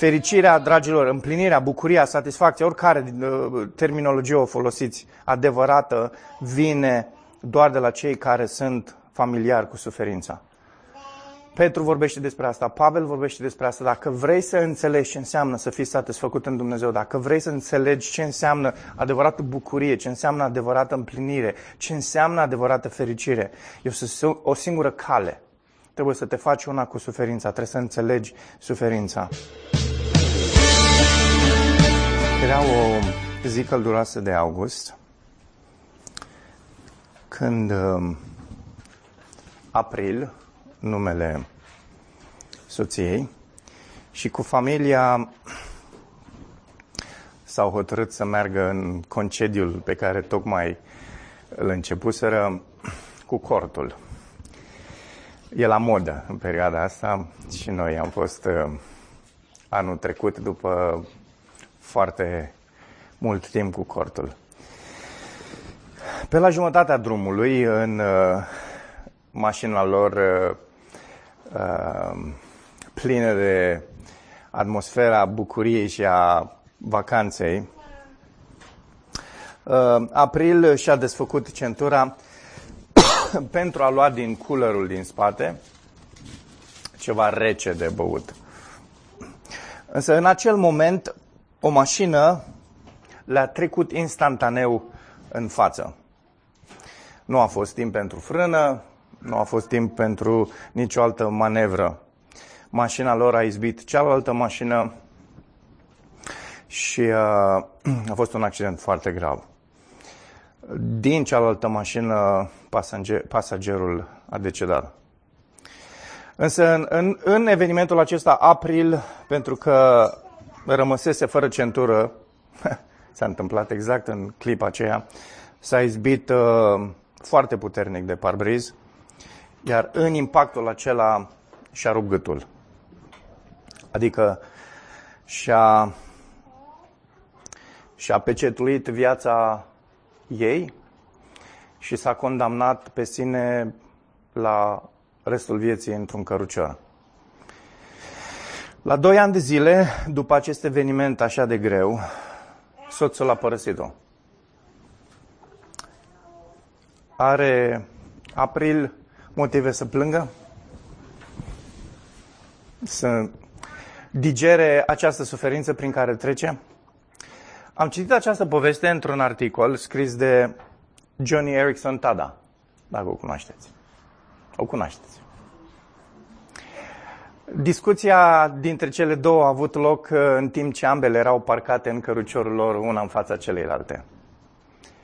Fericirea, dragilor, împlinirea, bucuria, satisfacția, oricare din uh, terminologie o folosiți, adevărată, vine doar de la cei care sunt familiari cu suferința. Petru vorbește despre asta, Pavel vorbește despre asta. Dacă vrei să înțelegi ce înseamnă să fii satisfăcut în Dumnezeu, dacă vrei să înțelegi ce înseamnă adevărată bucurie, ce înseamnă adevărată împlinire, ce înseamnă adevărată fericire, este o singură cale. Trebuie să te faci una cu suferința, trebuie să înțelegi suferința. Era o zi călduroasă de august, când um, april, numele soției, și cu familia s-au hotărât să meargă în concediul pe care tocmai îl începuseră cu cortul. E la modă în perioada asta și noi am fost uh, anul trecut după foarte mult timp cu cortul. Pe la jumătatea drumului, în uh, mașina lor uh, uh, plină de atmosfera bucuriei și a vacanței, uh, April și-a desfăcut centura pentru a lua din coolerul din spate ceva rece de băut. Însă în acel moment o mașină le-a trecut instantaneu în față. Nu a fost timp pentru frână, nu a fost timp pentru nicio altă manevră. Mașina lor a izbit cealaltă mașină și uh, a fost un accident foarte grav. Din cealaltă mașină, pasager, pasagerul a decedat. Însă în, în, în evenimentul acesta, april, pentru că rămăsese fără centură, s-a întâmplat exact în clipa aceea, s-a izbit uh, foarte puternic de parbriz, iar în impactul acela și-a rupt gâtul. Adică și-a, și-a pecetuit viața ei și s-a condamnat pe sine la restul vieții într-un cărucior. La doi ani de zile, după acest eveniment așa de greu, soțul a părăsit-o. Are april motive să plângă? Să digere această suferință prin care trece? Am citit această poveste într-un articol scris de Johnny Erickson Tada, dacă o cunoașteți. O cunoașteți. Discuția dintre cele două a avut loc uh, în timp ce ambele erau parcate în căruciorul lor, una în fața celeilalte.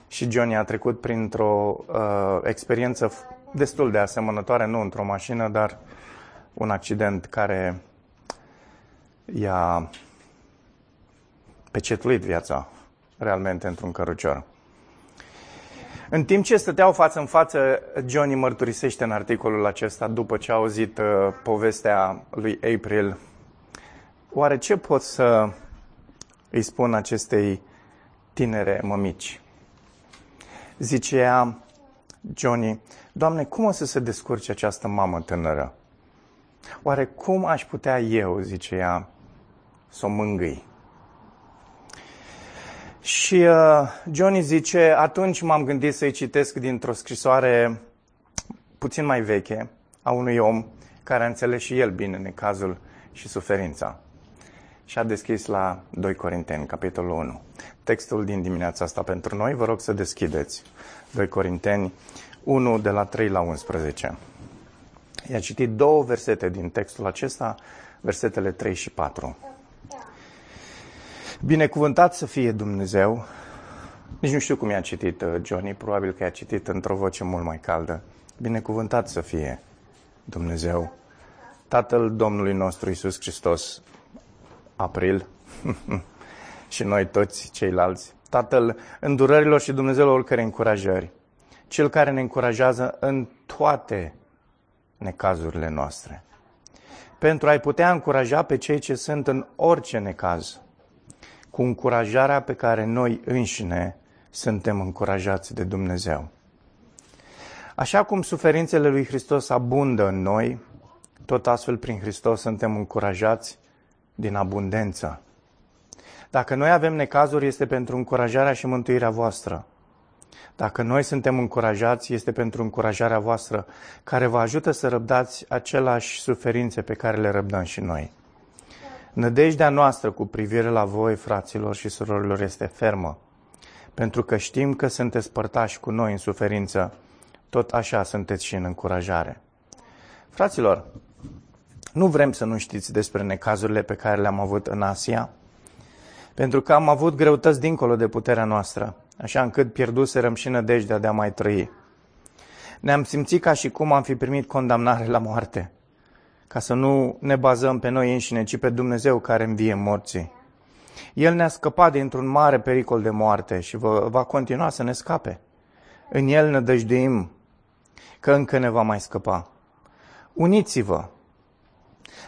Și Johnny a trecut printr-o uh, experiență destul de asemănătoare, nu într-o mașină, dar un accident care i-a pecetuit viața realmente într-un cărucior. În timp ce stăteau față în față, Johnny mărturisește în articolul acesta, după ce a auzit uh, povestea lui April, oare ce pot să îi spun acestei tinere mămici? Zicea Johnny, Doamne, cum o să se descurce această mamă tânără? Oare cum aș putea eu, zice ea, să o mângâi? Și uh, Johnny zice, atunci m-am gândit să-i citesc dintr-o scrisoare puțin mai veche a unui om care a înțeles și el bine necazul și suferința. Și a deschis la 2 Corinteni, capitolul 1. Textul din dimineața asta pentru noi, vă rog să deschideți. 2 Corinteni 1 de la 3 la 11. I-a citit două versete din textul acesta, versetele 3 și 4. Binecuvântat să fie Dumnezeu. Nici nu știu cum i-a citit uh, Johnny, probabil că i-a citit într-o voce mult mai caldă. Binecuvântat să fie Dumnezeu, Tatăl Domnului nostru Isus Hristos, April, și noi toți ceilalți, Tatăl îndurărilor și Dumnezeu oricare încurajări, Cel care ne încurajează în toate necazurile noastre, pentru a-i putea încuraja pe cei ce sunt în orice necaz, cu încurajarea pe care noi înșine suntem încurajați de Dumnezeu. Așa cum suferințele lui Hristos abundă în noi, tot astfel prin Hristos suntem încurajați din abundență. Dacă noi avem necazuri, este pentru încurajarea și mântuirea voastră. Dacă noi suntem încurajați, este pentru încurajarea voastră, care vă ajută să răbdați aceleași suferințe pe care le răbdăm și noi. Nădejdea noastră cu privire la voi, fraților și surorilor, este fermă, pentru că știm că sunteți părtași cu noi în suferință, tot așa sunteți și în încurajare. Fraților, nu vrem să nu știți despre necazurile pe care le-am avut în Asia, pentru că am avut greutăți dincolo de puterea noastră, așa încât pierduserăm și nădejdea de a mai trăi. Ne-am simțit ca și cum am fi primit condamnare la moarte, ca să nu ne bazăm pe noi înșine, ci pe Dumnezeu care învie morții. El ne-a scăpat dintr-un mare pericol de moarte și va, va continua să ne scape. În El ne dăjduim că încă ne va mai scăpa. Uniți-vă!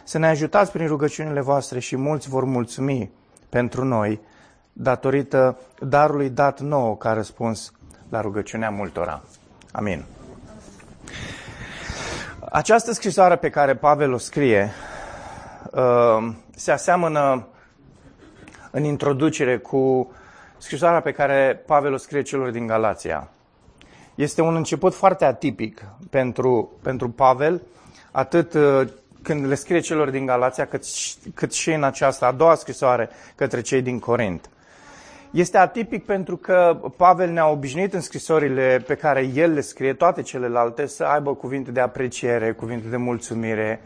Să ne ajutați prin rugăciunile voastre și mulți vor mulțumi pentru noi datorită darului dat nou ca răspuns la rugăciunea multora. Amin. Această scrisoare pe care Pavel o scrie uh, se aseamănă în introducere cu scrisoarea pe care Pavel o scrie celor din Galația. Este un început foarte atipic pentru, pentru Pavel, atât uh, când le scrie celor din Galația, cât, cât și în această a doua scrisoare către cei din Corint. Este atipic pentru că Pavel ne-a obișnuit în scrisorile pe care el le scrie, toate celelalte, să aibă cuvinte de apreciere, cuvinte de mulțumire,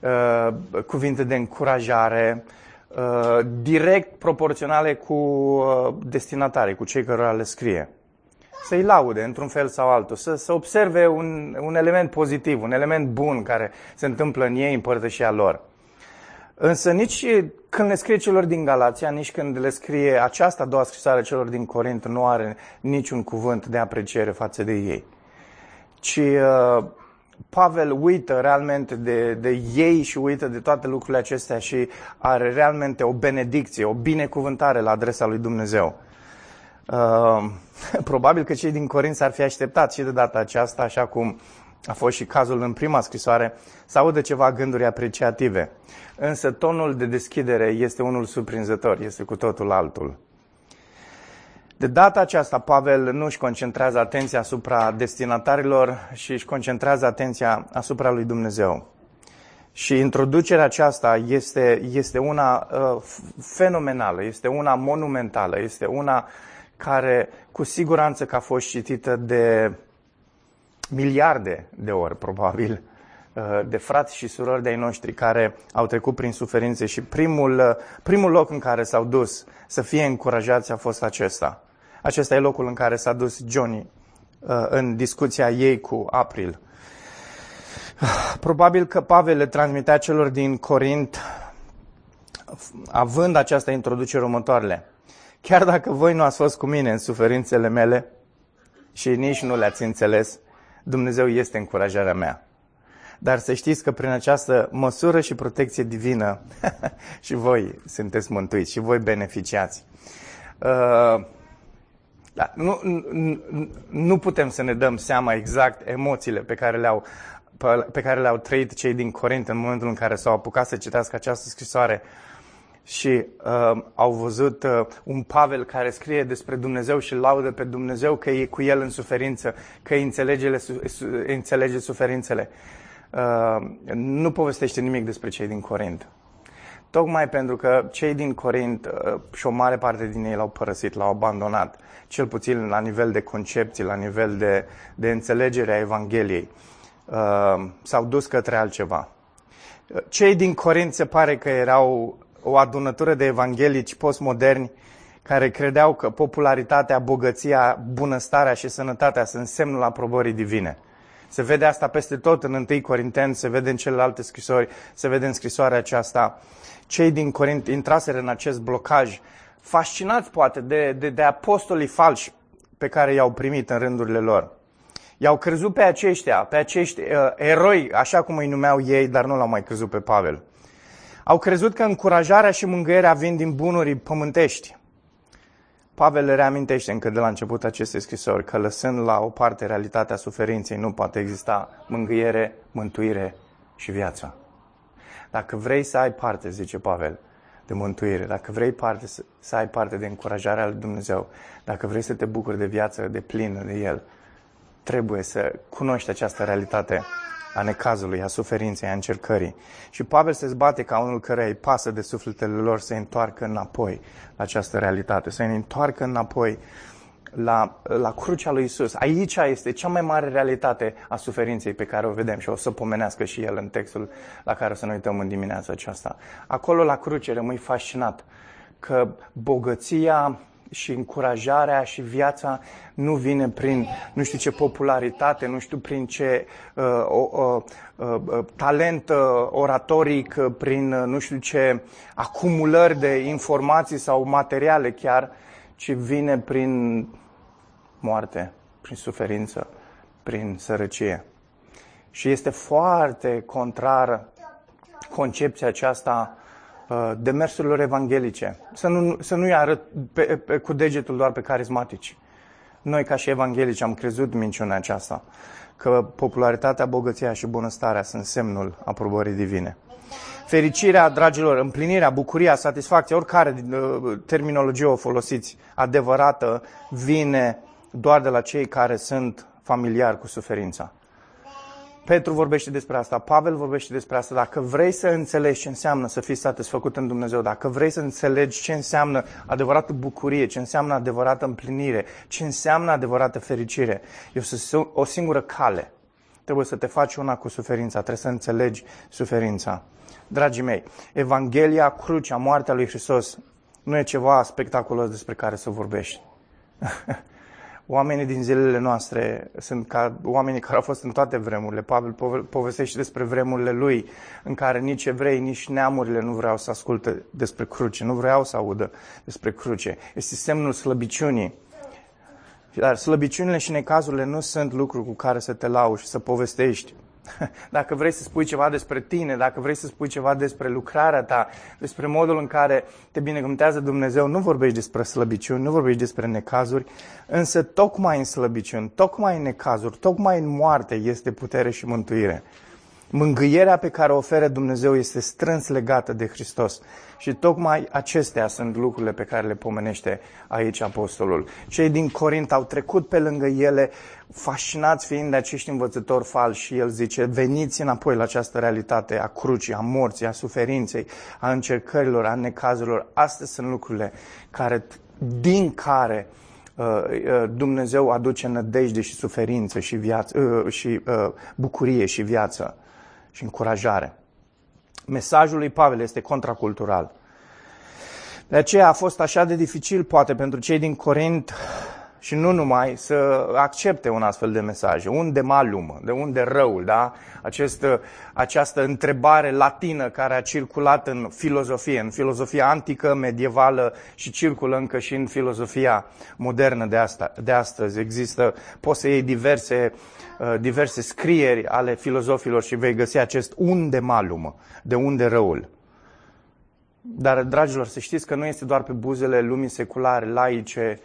uh, cuvinte de încurajare, uh, direct proporționale cu uh, destinatare, cu cei care le scrie. Să-i laude într-un fel sau altul, să, să observe un, un element pozitiv, un element bun care se întâmplă în ei, în părtășia lor. Însă nici când le scrie celor din Galația, nici când le scrie aceasta a doua scrisoare celor din Corint, nu are niciun cuvânt de apreciere față de ei. Ci uh, Pavel uită realmente de, de ei și uită de toate lucrurile acestea și are realmente o benedicție, o binecuvântare la adresa lui Dumnezeu. Uh, probabil că cei din Corint s-ar fi așteptat și de data aceasta, așa cum a fost și cazul în prima scrisoare, să audă ceva gânduri apreciative. Însă tonul de deschidere este unul surprinzător, este cu totul altul. De data aceasta, Pavel nu își concentrează atenția asupra destinatarilor și își concentrează atenția asupra lui Dumnezeu. Și introducerea aceasta este, este una uh, fenomenală, este una monumentală, este una care cu siguranță că a fost citită de miliarde de ori, probabil, uh, de frați și surori de-ai noștri care au trecut prin suferințe și primul, uh, primul loc în care s-au dus să fie încurajați a fost acesta. Acesta e locul în care s-a dus Johnny uh, în discuția ei cu April. Probabil că Pavel le transmitea celor din Corint, având această introducere următoarele. Chiar dacă voi nu ați fost cu mine în suferințele mele și nici nu le-ați înțeles, Dumnezeu este încurajarea mea. Dar să știți că prin această măsură și protecție divină și voi sunteți mântuiți și voi beneficiați. Uh, da, nu, nu, nu putem să ne dăm seama exact emoțiile pe care le-au pe care le-au trăit cei din Corint în momentul în care s-au apucat să citească această scrisoare și uh, au văzut uh, un Pavel care scrie despre Dumnezeu și laudă pe Dumnezeu că e cu el în suferință, că îi înțelege, înțelege suferințele. Uh, nu povestește nimic despre cei din Corint. Tocmai pentru că cei din Corint uh, și o mare parte din ei l-au părăsit, l-au abandonat, cel puțin la nivel de concepții, la nivel de, de înțelegere a Evangheliei. Uh, s-au dus către altceva. Cei din Corint se pare că erau o adunătură de evanghelici postmoderni care credeau că popularitatea, bogăția, bunăstarea și sănătatea sunt semnul aprobării divine. Se vede asta peste tot în 1 Corinteni, se vede în celelalte scrisori, se vede în scrisoarea aceasta. Cei din Corint intraseră în acest blocaj, fascinați poate de, de, de apostolii falși pe care i-au primit în rândurile lor. I-au crezut pe aceștia, pe acești uh, eroi, așa cum îi numeau ei, dar nu l-au mai crezut pe Pavel. Au crezut că încurajarea și mângâierea vin din bunuri pământești. Pavel le reamintește încă de la început aceste scrisori că lăsând la o parte realitatea suferinței nu poate exista mângâiere, mântuire și viață. Dacă vrei să ai parte, zice Pavel, de mântuire, dacă vrei parte, să, să ai parte de încurajarea lui Dumnezeu, dacă vrei să te bucuri de viață de plină de El, trebuie să cunoști această realitate a necazului, a suferinței, a încercării. Și Pavel se zbate ca unul care îi pasă de sufletele lor să întoarcă înapoi la această realitate, să întoarcă înapoi la, la crucea lui Isus. Aici este cea mai mare realitate a suferinței pe care o vedem și o să pomenească și el în textul la care o să ne uităm în dimineața aceasta. Acolo la cruce rămâi fascinat că bogăția și încurajarea și viața nu vine prin nu știu ce popularitate, nu știu prin ce uh, uh, uh, uh, talent uh, oratoric, uh, prin uh, nu știu ce acumulări de informații sau materiale chiar, ci vine prin moarte, prin suferință, prin sărăcie. Și este foarte contrară concepția aceasta uh, demersurilor evanghelice. Să nu, să nu-i arăt pe, pe, cu degetul doar pe carismatici. Noi, ca și evanghelici, am crezut minciuna aceasta, că popularitatea, bogăția și bunăstarea sunt semnul aprobării divine. Fericirea, dragilor, împlinirea, bucuria, satisfacția, oricare uh, terminologie o folosiți, adevărată, vine doar de la cei care sunt familiari cu suferința. Petru vorbește despre asta, Pavel vorbește despre asta. Dacă vrei să înțelegi ce înseamnă să fii satisfăcut în Dumnezeu, dacă vrei să înțelegi ce înseamnă adevărată bucurie, ce înseamnă adevărată împlinire, ce înseamnă adevărată fericire, este o singură cale. Trebuie să te faci una cu suferința, trebuie să înțelegi suferința. Dragii mei, Evanghelia, crucea, moartea lui Hristos nu e ceva spectaculos despre care să vorbești. Oamenii din zilele noastre sunt ca oamenii care au fost în toate vremurile. Pavel povestește despre vremurile lui, în care nici evrei, nici neamurile nu vreau să asculte despre cruce, nu vreau să audă despre cruce. Este semnul slăbiciunii. Dar slăbiciunile și necazurile nu sunt lucruri cu care să te lauși, să povestești. Dacă vrei să spui ceva despre tine, dacă vrei să spui ceva despre lucrarea ta, despre modul în care te binecuvântează Dumnezeu, nu vorbești despre slăbiciuni, nu vorbești despre necazuri, însă tocmai în slăbiciuni, tocmai în necazuri, tocmai în moarte este putere și mântuire. Mângâierea pe care o oferă Dumnezeu este strâns legată de Hristos. Și tocmai acestea sunt lucrurile pe care le pomenește aici apostolul. Cei din Corint au trecut pe lângă ele, fascinați fiind de acești învățători falși și el zice, veniți înapoi la această realitate a crucii, a morții, a suferinței, a încercărilor, a necazurilor. Astea sunt lucrurile care, din care uh, uh, Dumnezeu aduce nădejde și suferință și, viață, uh, și bucurie și viață și încurajare. Mesajul lui Pavel este contracultural. De aceea a fost așa de dificil, poate, pentru cei din Corint și nu numai să accepte un astfel de mesaj. Unde malum? De unde răul? Da? Acest, această întrebare latină care a circulat în filozofie, în filozofia antică, medievală și circulă încă și în filozofia modernă de, asta, de astăzi. Există, poți să iei diverse, uh, diverse scrieri ale filozofilor și vei găsi acest unde malum, de unde răul. Dar, dragilor, să știți că nu este doar pe buzele lumii seculare, laice,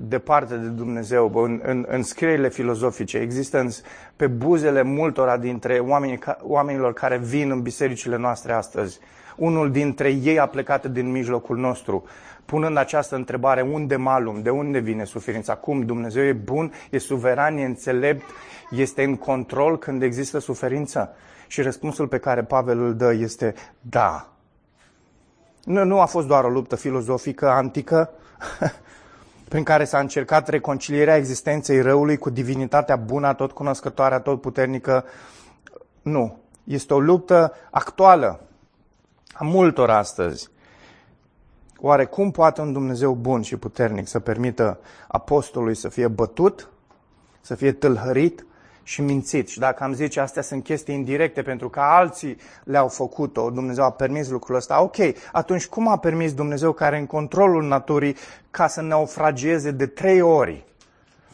departe de Dumnezeu, în, în, în scrierile filozofice, există în, pe buzele multora dintre oamenii, oamenilor care vin în bisericile noastre astăzi. Unul dintre ei a plecat din mijlocul nostru, punând această întrebare, unde malum, de unde vine suferința? Cum Dumnezeu e bun, e suveran, e înțelept, este în control când există suferință? Și răspunsul pe care Pavel îl dă este da. Nu, nu a fost doar o luptă filozofică antică, prin care s-a încercat reconcilierea existenței răului cu divinitatea bună, tot cunoscătoare, tot puternică. Nu. Este o luptă actuală a multor astăzi. Oare cum poate un Dumnezeu bun și puternic să permită apostolului să fie bătut, să fie tâlhărit, și mințit. Și dacă am zice astea sunt chestii indirecte pentru că alții le-au făcut-o, Dumnezeu a permis lucrul ăsta, ok, atunci cum a permis Dumnezeu care în controlul naturii ca să naufragieze de trei ori,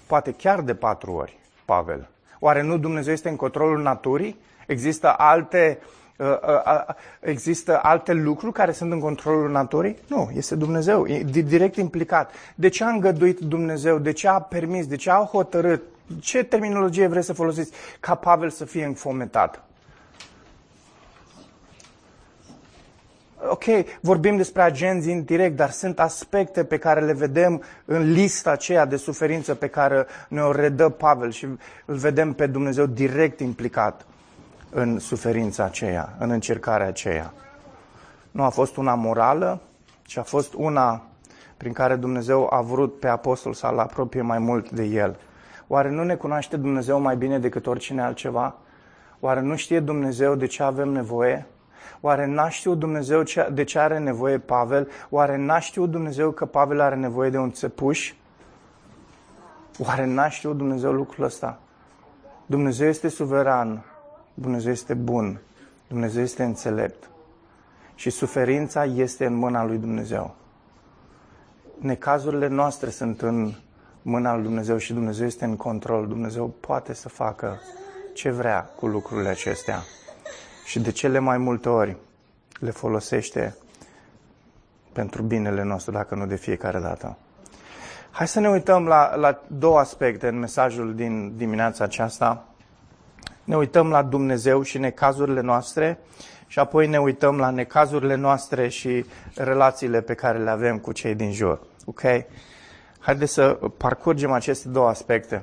poate chiar de patru ori, Pavel? Oare nu Dumnezeu este în controlul naturii? Există alte uh, uh, uh, există alte lucruri care sunt în controlul naturii? Nu, este Dumnezeu, e direct implicat. De ce a îngăduit Dumnezeu? De ce a permis? De ce a hotărât? Ce terminologie vreți să folosiți ca Pavel să fie înfometat? ok, vorbim despre agenți indirect, dar sunt aspecte pe care le vedem în lista aceea de suferință pe care ne-o redă Pavel și îl vedem pe Dumnezeu direct implicat în suferința aceea, în încercarea aceea. Nu a fost una morală, ci a fost una prin care Dumnezeu a vrut pe apostol să-l apropie mai mult de el. Oare nu ne cunoaște Dumnezeu mai bine decât oricine altceva? Oare nu știe Dumnezeu de ce avem nevoie? Oare n-a știut Dumnezeu de ce are nevoie Pavel? Oare n-a știut Dumnezeu că Pavel are nevoie de un țepuș? Oare n-a știut Dumnezeu lucrul ăsta? Dumnezeu este suveran, Dumnezeu este bun, Dumnezeu este înțelept și suferința este în mâna lui Dumnezeu. Necazurile noastre sunt în mâna lui Dumnezeu și Dumnezeu este în control. Dumnezeu poate să facă ce vrea cu lucrurile acestea. Și de cele mai multe ori le folosește pentru binele nostru, dacă nu de fiecare dată. Hai să ne uităm la, la două aspecte în mesajul din dimineața aceasta. Ne uităm la Dumnezeu și necazurile noastre și apoi ne uităm la necazurile noastre și relațiile pe care le avem cu cei din jur. Ok? Haideți să parcurgem aceste două aspecte.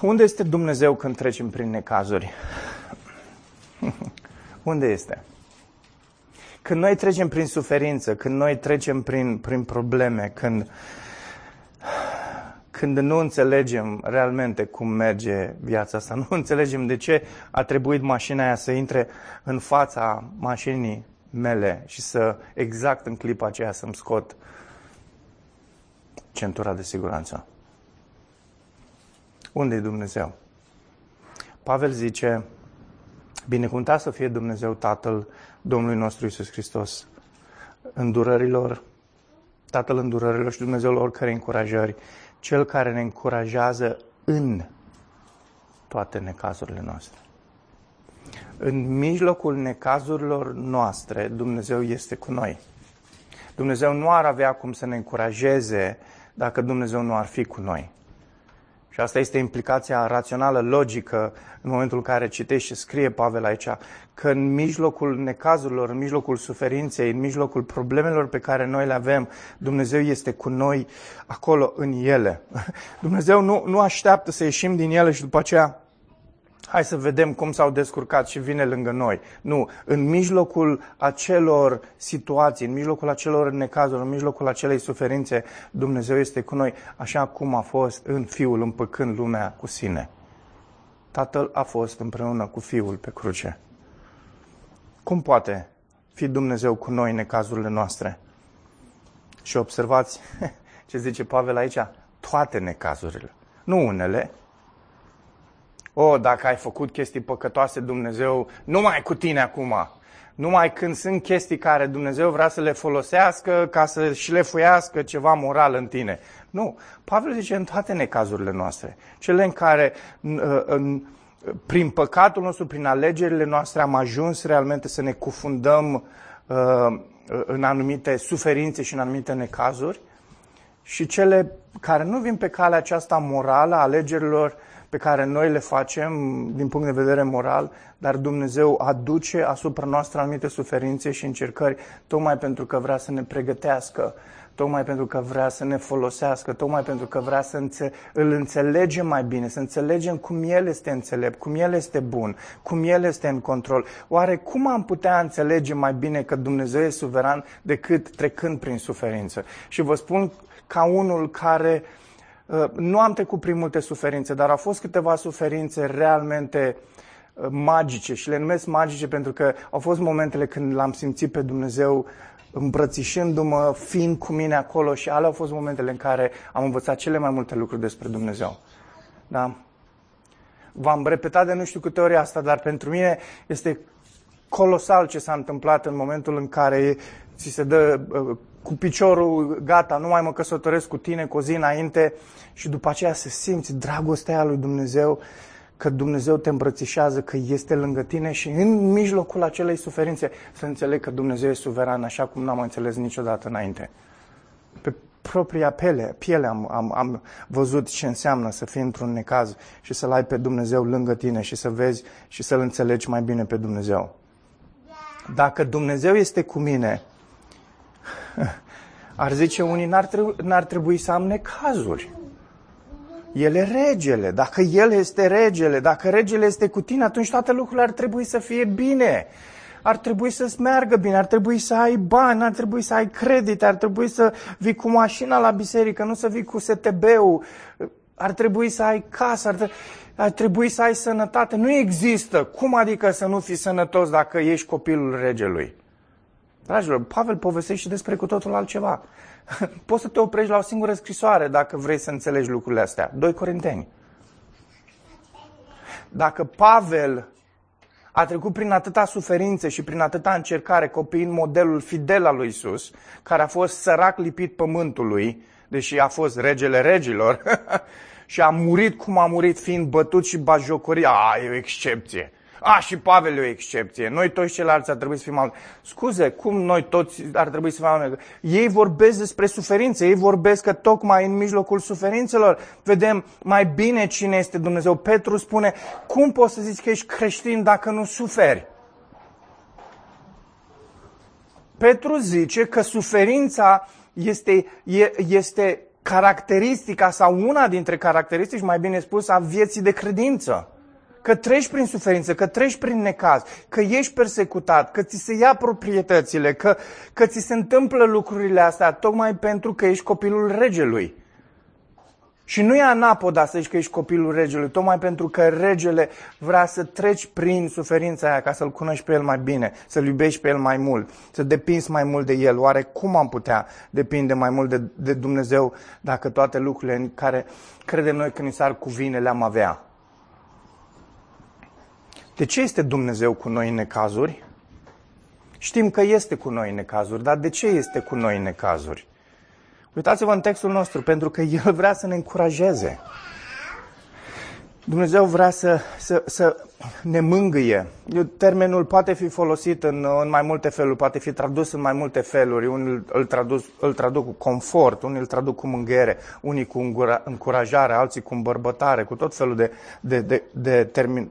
Unde este Dumnezeu când trecem prin necazuri? Unde este? Când noi trecem prin suferință, când noi trecem prin, prin probleme, când, când nu înțelegem realmente cum merge viața asta, nu înțelegem de ce a trebuit mașina aia să intre în fața mașinii mele și să, exact în clipa aceea, să-mi scot centura de siguranță. Unde e Dumnezeu? Pavel zice, binecuvântat să fie Dumnezeu Tatăl Domnului nostru Isus Hristos, îndurărilor, Tatăl îndurărilor și Dumnezeul oricărei încurajări, Cel care ne încurajează în toate necazurile noastre. În mijlocul necazurilor noastre, Dumnezeu este cu noi. Dumnezeu nu ar avea cum să ne încurajeze dacă Dumnezeu nu ar fi cu noi. Și asta este implicația rațională, logică, în momentul în care citești și scrie Pavel aici, că în mijlocul necazurilor, în mijlocul suferinței, în mijlocul problemelor pe care noi le avem, Dumnezeu este cu noi acolo, în ele. Dumnezeu nu, nu așteaptă să ieșim din ele și după aceea hai să vedem cum s-au descurcat și vine lângă noi. Nu, în mijlocul acelor situații, în mijlocul acelor necazuri, în mijlocul acelei suferințe, Dumnezeu este cu noi, așa cum a fost în Fiul împăcând lumea cu sine. Tatăl a fost împreună cu Fiul pe cruce. Cum poate fi Dumnezeu cu noi în necazurile noastre? Și observați ce zice Pavel aici, toate necazurile. Nu unele, o, dacă ai făcut chestii păcătoase, Dumnezeu, nu mai cu tine acum. Numai când sunt chestii care Dumnezeu vrea să le folosească ca să și le fuiască ceva moral în tine. Nu. Pavel zice în toate necazurile noastre. Cele în care în, în, prin păcatul nostru, prin alegerile noastre am ajuns realmente să ne cufundăm uh, în anumite suferințe și în anumite necazuri și cele care nu vin pe calea aceasta morală a alegerilor pe care noi le facem din punct de vedere moral, dar Dumnezeu aduce asupra noastră anumite suferințe și încercări, tocmai pentru că vrea să ne pregătească, tocmai pentru că vrea să ne folosească, tocmai pentru că vrea să înțe- îl înțelegem mai bine, să înțelegem cum El este înțelept, cum El este bun, cum El este în control. Oare cum am putea înțelege mai bine că Dumnezeu e suveran decât trecând prin suferință? Și vă spun ca unul care uh, Uh, nu am trecut prin multe suferințe, dar au fost câteva suferințe realmente uh, magice și le numesc magice pentru că au fost momentele când l-am simțit pe Dumnezeu îmbrățișându-mă, fiind cu mine acolo și alea au fost momentele în care am învățat cele mai multe lucruri despre Dumnezeu. Da? V-am repetat de nu știu câte ori asta, dar pentru mine este colosal ce s-a întâmplat în momentul în care ți se dă uh, cu piciorul, gata, nu mai mă căsătoresc cu tine cu o zi înainte și după aceea să simți dragostea lui Dumnezeu, că Dumnezeu te îmbrățișează, că este lângă tine și în mijlocul acelei suferințe să înțeleg că Dumnezeu e suveran așa cum n-am înțeles niciodată înainte. Pe propria piele, piele am, am, am văzut ce înseamnă să fii într-un necaz și să-L ai pe Dumnezeu lângă tine și să vezi și să-L înțelegi mai bine pe Dumnezeu. Dacă Dumnezeu este cu mine, ar zice unii, n-ar trebui, n-ar trebui să am necazuri. El e regele. Dacă El este regele, dacă regele este cu tine, atunci toate lucrurile ar trebui să fie bine. Ar trebui să-ți meargă bine, ar trebui să ai bani, ar trebui să ai credit, ar trebui să vii cu mașina la biserică, nu să vii cu STB-ul, ar trebui să ai casă, ar, trebui, ar trebui să ai sănătate. Nu există. Cum adică să nu fii sănătos dacă ești copilul regelui? Dragilor, Pavel povestește despre cu totul altceva. Poți să te oprești la o singură scrisoare dacă vrei să înțelegi lucrurile astea. 2 Corinteni. Dacă Pavel a trecut prin atâta suferință și prin atâta încercare copiind modelul fidel al lui Isus, care a fost sărac lipit pământului, deși a fost regele regilor, și a murit cum a murit fiind bătut și bajocorit. A, e o excepție. A, și Pavel e o excepție. Noi toți ceilalți ar trebui să fim alt. Scuze, cum noi toți ar trebui să fim alt? Ei vorbesc despre suferință. Ei vorbesc că tocmai în mijlocul suferințelor vedem mai bine cine este Dumnezeu. Petru spune, cum poți să zici că ești creștin dacă nu suferi? Petru zice că suferința este, este caracteristica sau una dintre caracteristici, mai bine spus, a vieții de credință că treci prin suferință, că treci prin necaz, că ești persecutat, că ți se ia proprietățile, că, că ți se întâmplă lucrurile astea tocmai pentru că ești copilul regelui. Și nu e anapoda să zici că ești copilul regelui, tocmai pentru că regele vrea să treci prin suferința aia ca să-l cunoști pe el mai bine, să-l iubești pe el mai mult, să depinzi mai mult de el. Oare cum am putea depinde mai mult de, de Dumnezeu dacă toate lucrurile în care credem noi că ni s-ar cuvine le-am avea? De ce este Dumnezeu cu noi în necazuri? Știm că este cu noi în necazuri, dar de ce este cu noi în necazuri? Uitați-vă în textul nostru, pentru că El vrea să ne încurajeze. Dumnezeu vrea să, să, să ne mângâie. Termenul poate fi folosit în, în mai multe feluri, poate fi tradus în mai multe feluri. Unii îl, tradus, îl traduc cu confort, unii îl traduc cu mângâiere, unii cu încurajare, alții cu îmbărbătare, cu tot felul de, de, de, de termin,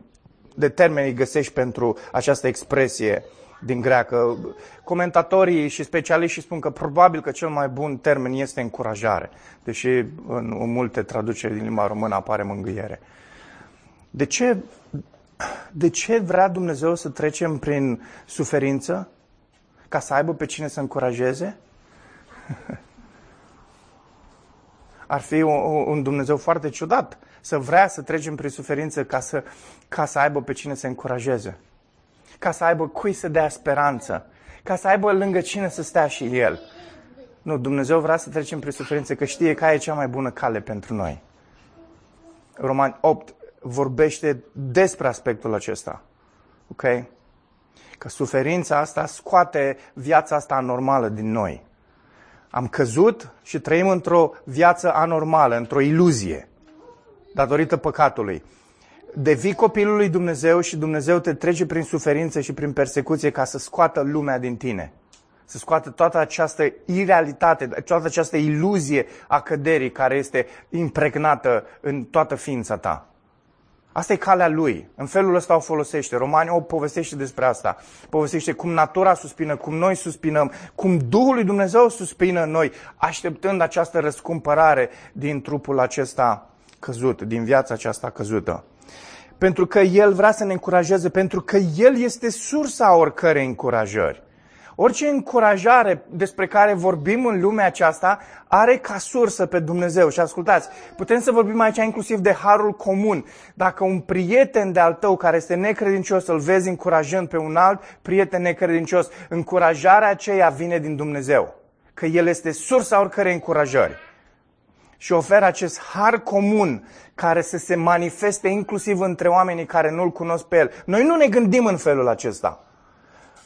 de termeni găsești pentru această expresie din greacă. Comentatorii și specialiștii spun că probabil că cel mai bun termen este încurajare, deși în, în multe traduceri din limba română apare mângâiere. De ce, de ce vrea Dumnezeu să trecem prin suferință? Ca să aibă pe cine să încurajeze? Ar fi un, un Dumnezeu foarte ciudat să vrea să trecem prin suferință ca să, ca să aibă pe cine să încurajeze, ca să aibă cui să dea speranță, ca să aibă lângă cine să stea și El. Nu, Dumnezeu vrea să trecem prin suferință, că știe care e cea mai bună cale pentru noi. Roman 8 vorbește despre aspectul acesta. Ok? Că suferința asta scoate viața asta anormală din noi. Am căzut și trăim într-o viață anormală, într-o iluzie datorită păcatului. Devii copilul lui Dumnezeu și Dumnezeu te trece prin suferință și prin persecuție ca să scoată lumea din tine. Să scoată toată această irealitate, toată această iluzie a căderii care este impregnată în toată ființa ta. Asta e calea lui. În felul ăsta o folosește. Romanii o povestește despre asta. Povestește cum natura suspină, cum noi suspinăm, cum Duhul lui Dumnezeu suspină în noi, așteptând această răscumpărare din trupul acesta căzut, din viața aceasta căzută. Pentru că El vrea să ne încurajeze, pentru că El este sursa oricărei încurajări. Orice încurajare despre care vorbim în lumea aceasta are ca sursă pe Dumnezeu. Și ascultați, putem să vorbim aici inclusiv de harul comun. Dacă un prieten de al tău care este necredincios îl vezi încurajând pe un alt prieten necredincios, încurajarea aceea vine din Dumnezeu. Că El este sursa oricărei încurajări și oferă acest har comun care să se manifeste inclusiv între oamenii care nu-L cunosc pe El. Noi nu ne gândim în felul acesta.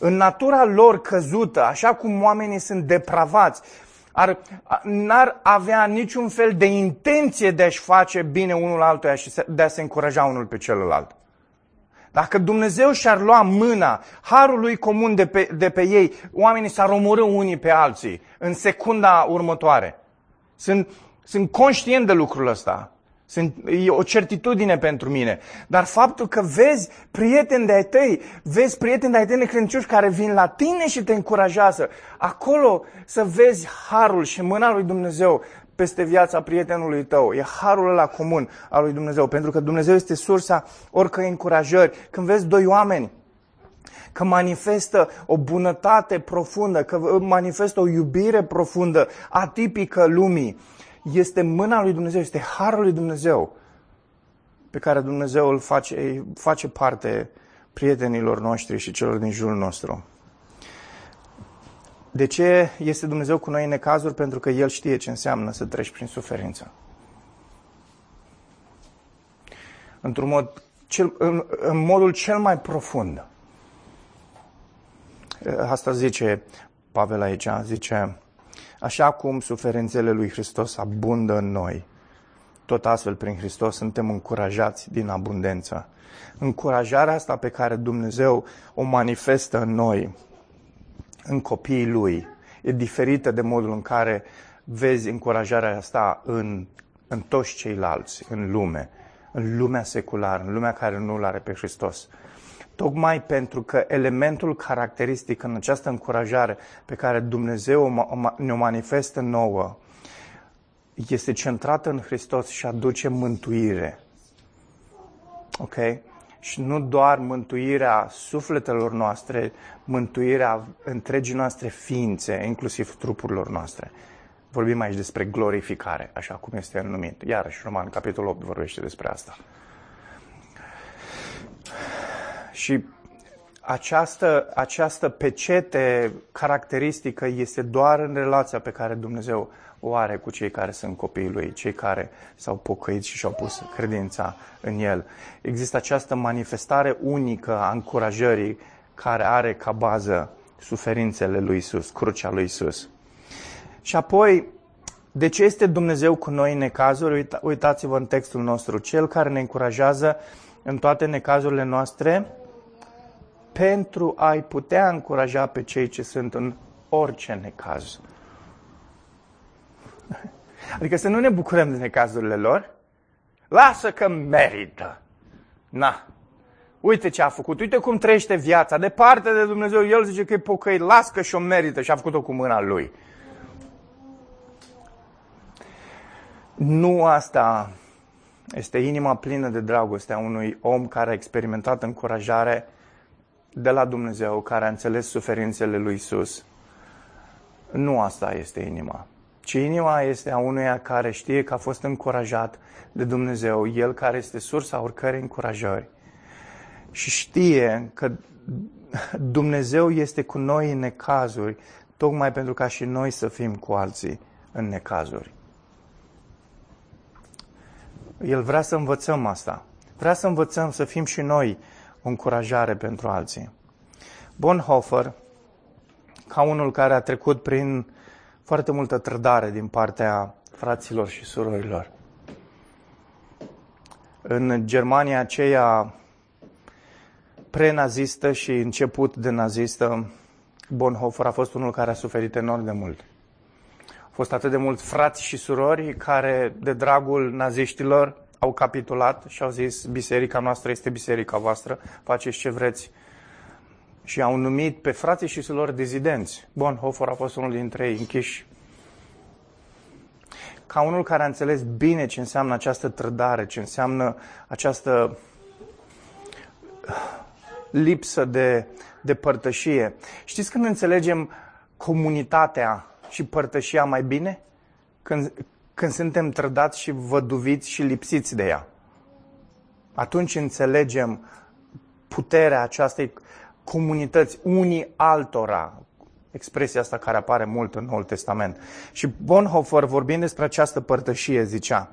În natura lor căzută, așa cum oamenii sunt depravați, ar, n-ar avea niciun fel de intenție de a-și face bine unul altuia și de a se încuraja unul pe celălalt. Dacă Dumnezeu și-ar lua mâna, harul lui comun de pe, de pe ei, oamenii s-ar omorâ unii pe alții în secunda următoare. Sunt sunt conștient de lucrul ăsta. Sunt, e o certitudine pentru mine. Dar faptul că vezi prieteni de-ai tăi, vezi prieteni de-ai tăi necredincioși care vin la tine și te încurajează, acolo să vezi harul și mâna lui Dumnezeu peste viața prietenului tău. E harul ăla comun al lui Dumnezeu, pentru că Dumnezeu este sursa oricărei încurajări. Când vezi doi oameni că manifestă o bunătate profundă, că manifestă o iubire profundă, atipică lumii, este mâna lui Dumnezeu, este harul lui Dumnezeu pe care Dumnezeu îl face, face parte prietenilor noștri și celor din jurul nostru. De ce este Dumnezeu cu noi în necazuri? Pentru că El știe ce înseamnă să treci prin suferință. Într-un mod, cel, în, în modul cel mai profund. Asta zice Pavel aici, zice, așa cum suferințele lui Hristos abundă în noi, tot astfel prin Hristos suntem încurajați din abundență. Încurajarea asta pe care Dumnezeu o manifestă în noi, în copiii Lui, e diferită de modul în care vezi încurajarea asta în, în toți ceilalți, în lume, în lumea seculară, în lumea care nu-L are pe Hristos. Tocmai pentru că elementul caracteristic în această încurajare pe care Dumnezeu ne-o manifestă nouă este centrată în Hristos și aduce mântuire. Ok? Și nu doar mântuirea sufletelor noastre, mântuirea întregii noastre ființe, inclusiv trupurilor noastre. Vorbim aici despre glorificare, așa cum este numit. Iarăși, Roman, capitolul 8 vorbește despre asta. Și această, această pecete caracteristică este doar în relația pe care Dumnezeu o are cu cei care sunt copiii Lui, cei care s-au pocăit și și-au pus credința în El. Există această manifestare unică a încurajării care are ca bază suferințele lui Isus, crucea lui Isus. Și apoi, de ce este Dumnezeu cu noi în necazuri? Uitați-vă în textul nostru. Cel care ne încurajează în toate necazurile noastre, pentru a-i putea încuraja pe cei ce sunt în orice necaz. Adică să nu ne bucurăm de necazurile lor, lasă că merită. Na, uite ce a făcut, uite cum trăiește viața, departe de Dumnezeu, El zice că e pocăi, lasă că și-o merită. Și a făcut-o cu mâna Lui. Nu asta este inima plină de dragoste a unui om care a experimentat încurajare de la Dumnezeu, care a înțeles suferințele lui Isus. Nu asta este inima. Ci inima este a unuia care știe că a fost încurajat de Dumnezeu, El care este sursa oricărei încurajări. Și știe că Dumnezeu este cu noi în necazuri, tocmai pentru ca și noi să fim cu alții în necazuri. El vrea să învățăm asta. Vrea să învățăm să fim și noi o încurajare pentru alții. Bonhoeffer, ca unul care a trecut prin foarte multă trădare din partea fraților și surorilor. În Germania aceea pre-nazistă și început de nazistă, Bonhoeffer a fost unul care a suferit enorm de mult. Au fost atât de mulți frați și surori care, de dragul naziștilor, au capitulat și au zis biserica noastră este biserica voastră, faceți ce vreți. Și au numit pe frații și surorilor dezidenți. Bonhoeffer a fost unul dintre ei închiși. Ca unul care a înțeles bine ce înseamnă această trădare, ce înseamnă această lipsă de, de părtășie. Știți când înțelegem comunitatea și părtășia mai bine? Când, când suntem trădați și văduviți și lipsiți de ea. Atunci înțelegem puterea acestei comunități unii altora, expresia asta care apare mult în Noul Testament. Și Bonhoeffer, vorbind despre această părtășie, zicea,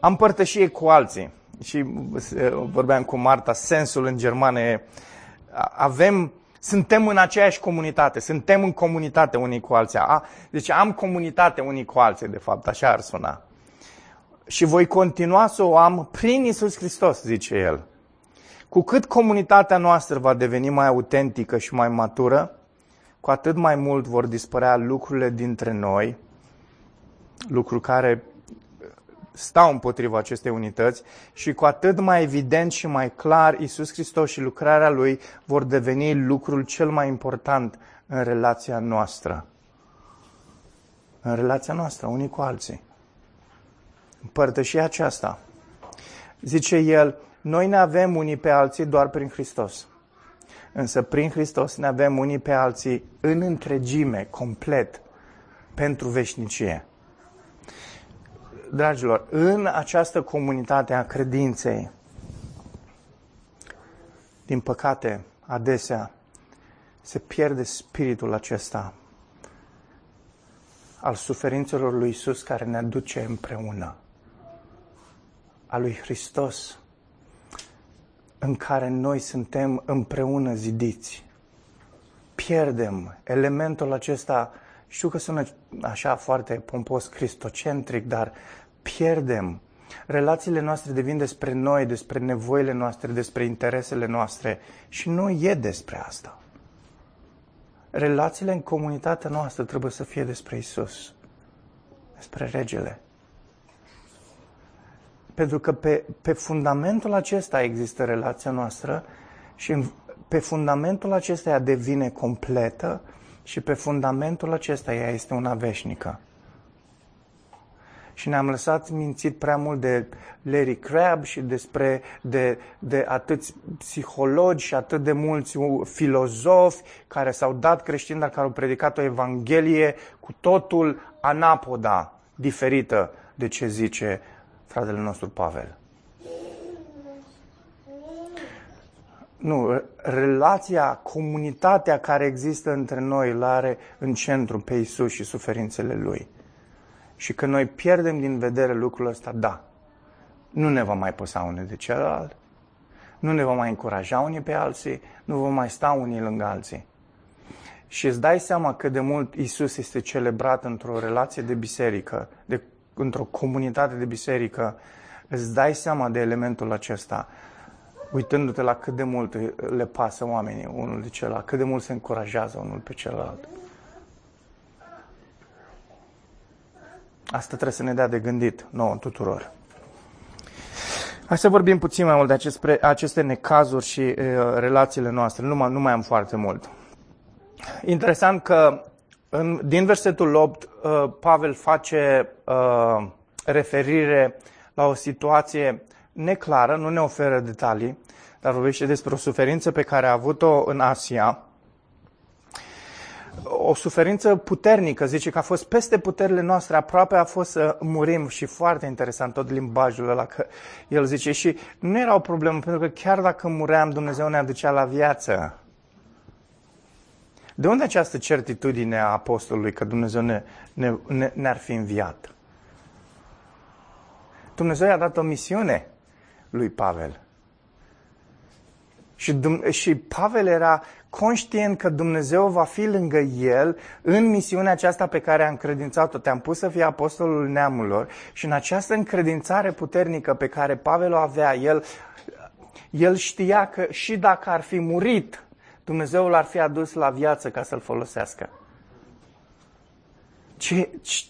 am părtășie cu alții. Și vorbeam cu Marta, sensul în germană e, avem suntem în aceeași comunitate, suntem în comunitate unii cu alții. A, deci am comunitate unii cu alții, de fapt, așa ar suna. Și voi continua să o am prin Isus Hristos, zice el. Cu cât comunitatea noastră va deveni mai autentică și mai matură, cu atât mai mult vor dispărea lucrurile dintre noi, lucruri care stau împotriva acestei unități și cu atât mai evident și mai clar Isus Hristos și lucrarea Lui vor deveni lucrul cel mai important în relația noastră. În relația noastră, unii cu alții. Împărtășia aceasta. Zice el, noi ne avem unii pe alții doar prin Hristos. Însă prin Hristos ne avem unii pe alții în întregime, complet, pentru veșnicie. Dragilor, în această comunitate a credinței, din păcate, adesea se pierde spiritul acesta al suferințelor lui Isus care ne aduce împreună, a lui Hristos, în care noi suntem împreună zidiți. Pierdem elementul acesta, știu că sună așa foarte pompos cristocentric, dar pierdem. Relațiile noastre devin despre noi, despre nevoile noastre, despre interesele noastre și nu e despre asta. Relațiile în comunitatea noastră trebuie să fie despre Isus, despre regele. Pentru că pe, pe fundamentul acesta există relația noastră și în, pe fundamentul acesta ea devine completă și pe fundamentul acesta ea este una veșnică. Și ne-am lăsat mințit prea mult de Larry Crabb și despre de, de atâți psihologi și atât de mulți filozofi care s-au dat creștini, dar care au predicat o evanghelie cu totul anapoda, diferită de ce zice fratele nostru Pavel. Nu, relația, comunitatea care există între noi îl are în centru pe Isus și suferințele Lui. Și când noi pierdem din vedere lucrul ăsta, da, nu ne va mai păsa unul de celălalt, nu ne va mai încuraja unii pe alții, nu vom mai sta unii lângă alții. Și îți dai seama cât de mult Isus este celebrat într-o relație de biserică, de într-o comunitate de biserică, îți dai seama de elementul acesta, uitându-te la cât de mult le pasă oamenii unul de celălalt, cât de mult se încurajează unul pe celălalt. Asta trebuie să ne dea de gândit nouă tuturor. Hai să vorbim puțin mai mult de aceste, aceste necazuri și uh, relațiile noastre. Nu mai, nu mai am foarte mult. Interesant că în, din versetul 8, uh, Pavel face uh, referire la o situație neclară, nu ne oferă detalii, dar vorbește despre o suferință pe care a avut-o în Asia. O suferință puternică, zice că a fost peste puterile noastre, aproape a fost să murim și foarte interesant tot limbajul ăla, că el zice și nu era o problemă, pentru că chiar dacă muream, Dumnezeu ne aducea la viață. De unde această certitudine a apostolului că Dumnezeu ne, ne, ne, ne-ar fi înviat? Dumnezeu i-a dat o misiune lui Pavel. Și, și Pavel era conștient că Dumnezeu va fi lângă el în misiunea aceasta pe care a încredințat-o. Te-am pus să fii apostolul neamurilor și în această încredințare puternică pe care Pavel o avea, el, el știa că și dacă ar fi murit, Dumnezeu l-ar fi adus la viață ca să-l folosească. Ce, ce,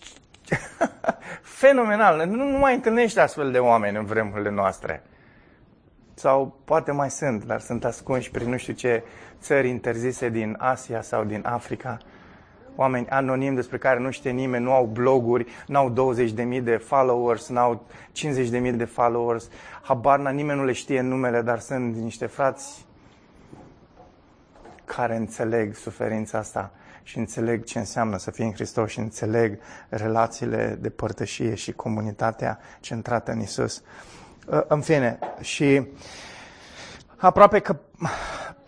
fenomenal! Nu, nu mai întâlnești astfel de oameni în vremurile noastre. Sau poate mai sunt, dar sunt ascunși prin nu știu ce țări interzise din Asia sau din Africa. Oameni anonimi despre care nu știe nimeni, nu au bloguri, nu au 20.000 de followers, nu au 50.000 de followers. Habar nimeni nu le știe numele, dar sunt niște frați care înțeleg suferința asta și înțeleg ce înseamnă să fii în Hristos și înțeleg relațiile de părtășie și comunitatea centrată în Isus. Uh, în fine, și aproape că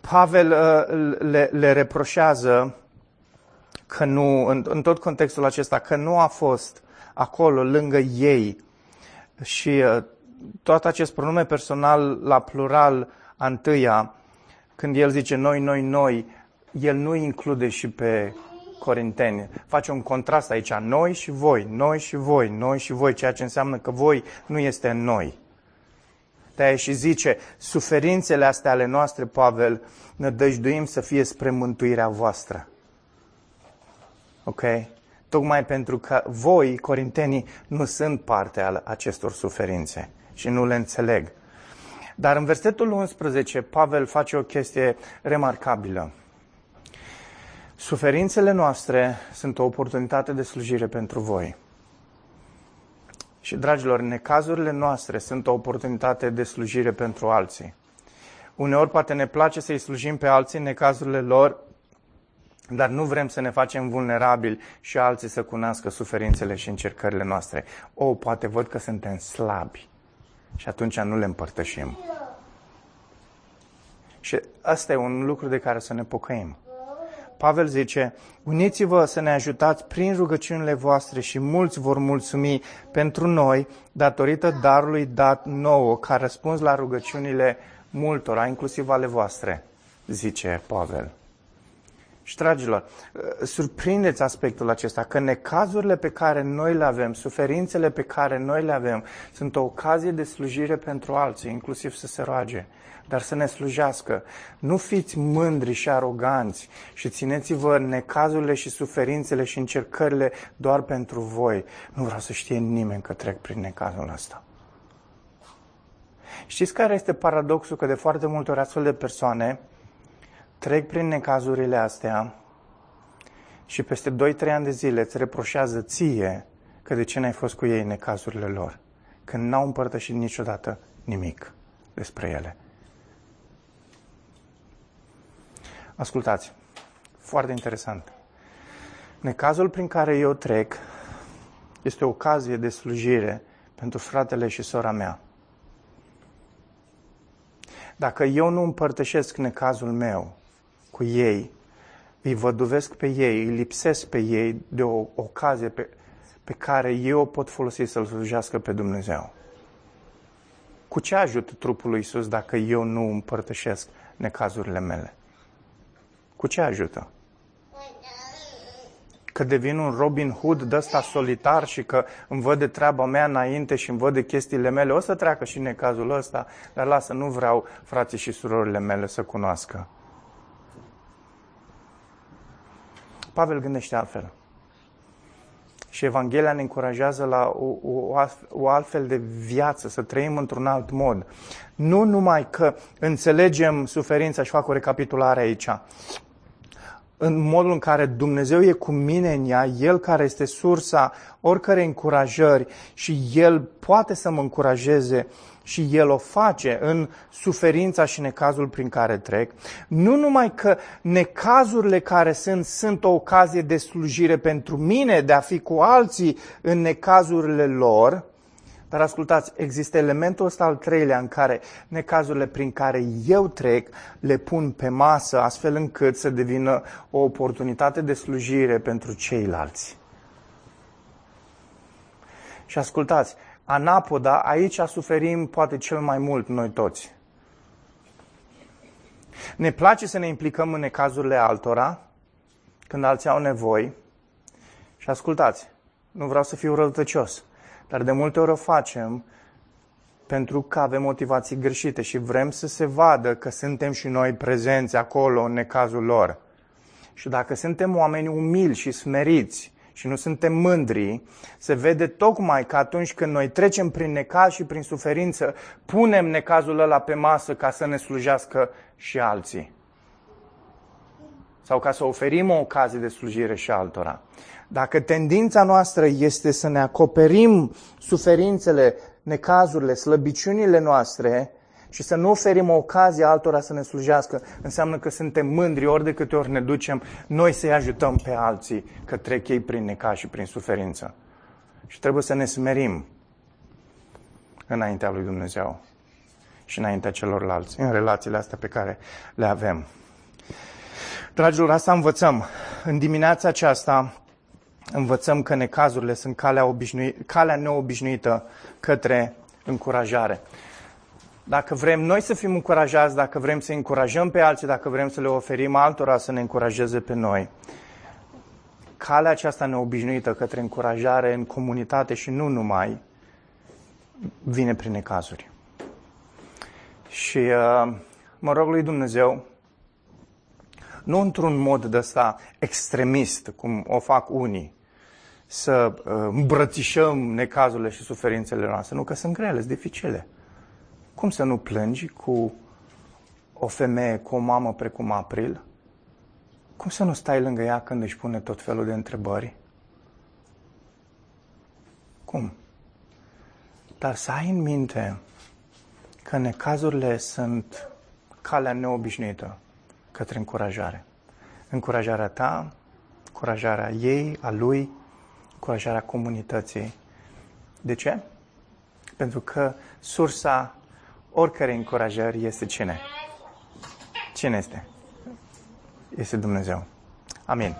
Pavel uh, le, le reproșează că nu, în, în tot contextul acesta, că nu a fost acolo lângă ei și uh, tot acest pronume personal la plural a întâia, când el zice noi, noi, noi, el nu include și pe corinteni. Face un contrast aici, noi și voi, noi și voi, noi și voi, ceea ce înseamnă că voi nu este în noi. de și zice, suferințele astea ale noastre, Pavel, ne dăjduim să fie spre mântuirea voastră. Ok? Tocmai pentru că voi, corintenii, nu sunt parte al acestor suferințe și nu le înțeleg. Dar în versetul 11, Pavel face o chestie remarcabilă. Suferințele noastre sunt o oportunitate de slujire pentru voi. Și, dragilor, necazurile noastre sunt o oportunitate de slujire pentru alții. Uneori poate ne place să-i slujim pe alții în necazurile lor, dar nu vrem să ne facem vulnerabili și alții să cunoască suferințele și încercările noastre. O, poate văd că suntem slabi și atunci nu le împărtășim. Și asta e un lucru de care să ne pocăim. Pavel zice, uniți-vă să ne ajutați prin rugăciunile voastre și mulți vor mulțumi pentru noi datorită darului dat nouă ca răspuns la rugăciunile multora, inclusiv ale voastre, zice Pavel. Și, dragilor, surprindeți aspectul acesta, că necazurile pe care noi le avem, suferințele pe care noi le avem, sunt o ocazie de slujire pentru alții, inclusiv să se roage, dar să ne slujească. Nu fiți mândri și aroganți și țineți-vă necazurile și suferințele și încercările doar pentru voi. Nu vreau să știe nimeni că trec prin necazul ăsta. Știți care este paradoxul? Că de foarte multe ori astfel de persoane trec prin necazurile astea și peste 2-3 ani de zile îți reproșează ție că de ce n-ai fost cu ei în necazurile lor, când n-au împărtășit niciodată nimic despre ele. Ascultați, foarte interesant. Necazul prin care eu trec este o ocazie de slujire pentru fratele și sora mea. Dacă eu nu împărtășesc necazul meu cu ei, îi văduvesc pe ei, îi lipsesc pe ei de o ocazie pe, pe care eu o pot folosi să-L slujească pe Dumnezeu. Cu ce ajută trupul lui Iisus dacă eu nu împărtășesc necazurile mele? Cu ce ajută? Că devin un Robin Hood de ăsta solitar și că îmi văd de treaba mea înainte și îmi văd de chestiile mele. O să treacă și necazul ăsta, dar lasă, nu vreau frații și surorile mele să cunoască. Pavel gândește altfel. Și Evanghelia ne încurajează la o, o, o altfel de viață, să trăim într-un alt mod. Nu numai că înțelegem suferința și fac o recapitulare aici, în modul în care Dumnezeu e cu mine în ea, El care este sursa oricărei încurajări și El poate să mă încurajeze și El o face în suferința și necazul prin care trec. Nu numai că necazurile care sunt, sunt o ocazie de slujire pentru mine, de a fi cu alții în necazurile lor, dar ascultați, există elementul ăsta al treilea în care necazurile prin care eu trec le pun pe masă astfel încât să devină o oportunitate de slujire pentru ceilalți. Și ascultați, anapoda, aici suferim poate cel mai mult noi toți. Ne place să ne implicăm în necazurile altora, când alții au nevoi. Și ascultați, nu vreau să fiu răutăcios, dar de multe ori o facem pentru că avem motivații greșite și vrem să se vadă că suntem și noi prezenți acolo în necazul lor. Și dacă suntem oameni umili și smeriți și nu suntem mândri, se vede tocmai că atunci când noi trecem prin necaz și prin suferință, punem necazul ăla pe masă ca să ne slujească și alții. Sau ca să oferim o ocazie de slujire și altora. Dacă tendința noastră este să ne acoperim suferințele, necazurile, slăbiciunile noastre și să nu oferim o ocazie altora să ne slujească, înseamnă că suntem mândri ori de câte ori ne ducem noi să-i ajutăm pe alții că trec ei prin necaz și prin suferință. Și trebuie să ne smerim înaintea lui Dumnezeu și înaintea celorlalți, în relațiile astea pe care le avem. Dragilor, asta învățăm. În dimineața aceasta învățăm că necazurile sunt calea, obișnui, calea neobișnuită către încurajare. Dacă vrem noi să fim încurajați, dacă vrem să încurajăm pe alții, dacă vrem să le oferim altora să ne încurajeze pe noi, calea aceasta neobișnuită către încurajare în comunitate și nu numai, vine prin necazuri. Și uh, mă rog lui Dumnezeu, nu într-un mod de ăsta extremist, cum o fac unii, să uh, îmbrățișăm necazurile și suferințele noastre. Nu, că sunt grele, sunt dificile. Cum să nu plângi cu o femeie, cu o mamă precum April? Cum să nu stai lângă ea când își pune tot felul de întrebări? Cum? Dar să ai în minte că necazurile sunt calea neobișnuită către încurajare. Încurajarea ta, încurajarea ei, a lui, încurajarea comunității. De ce? Pentru că sursa oricărei încurajări este cine? Cine este? Este Dumnezeu. Amin.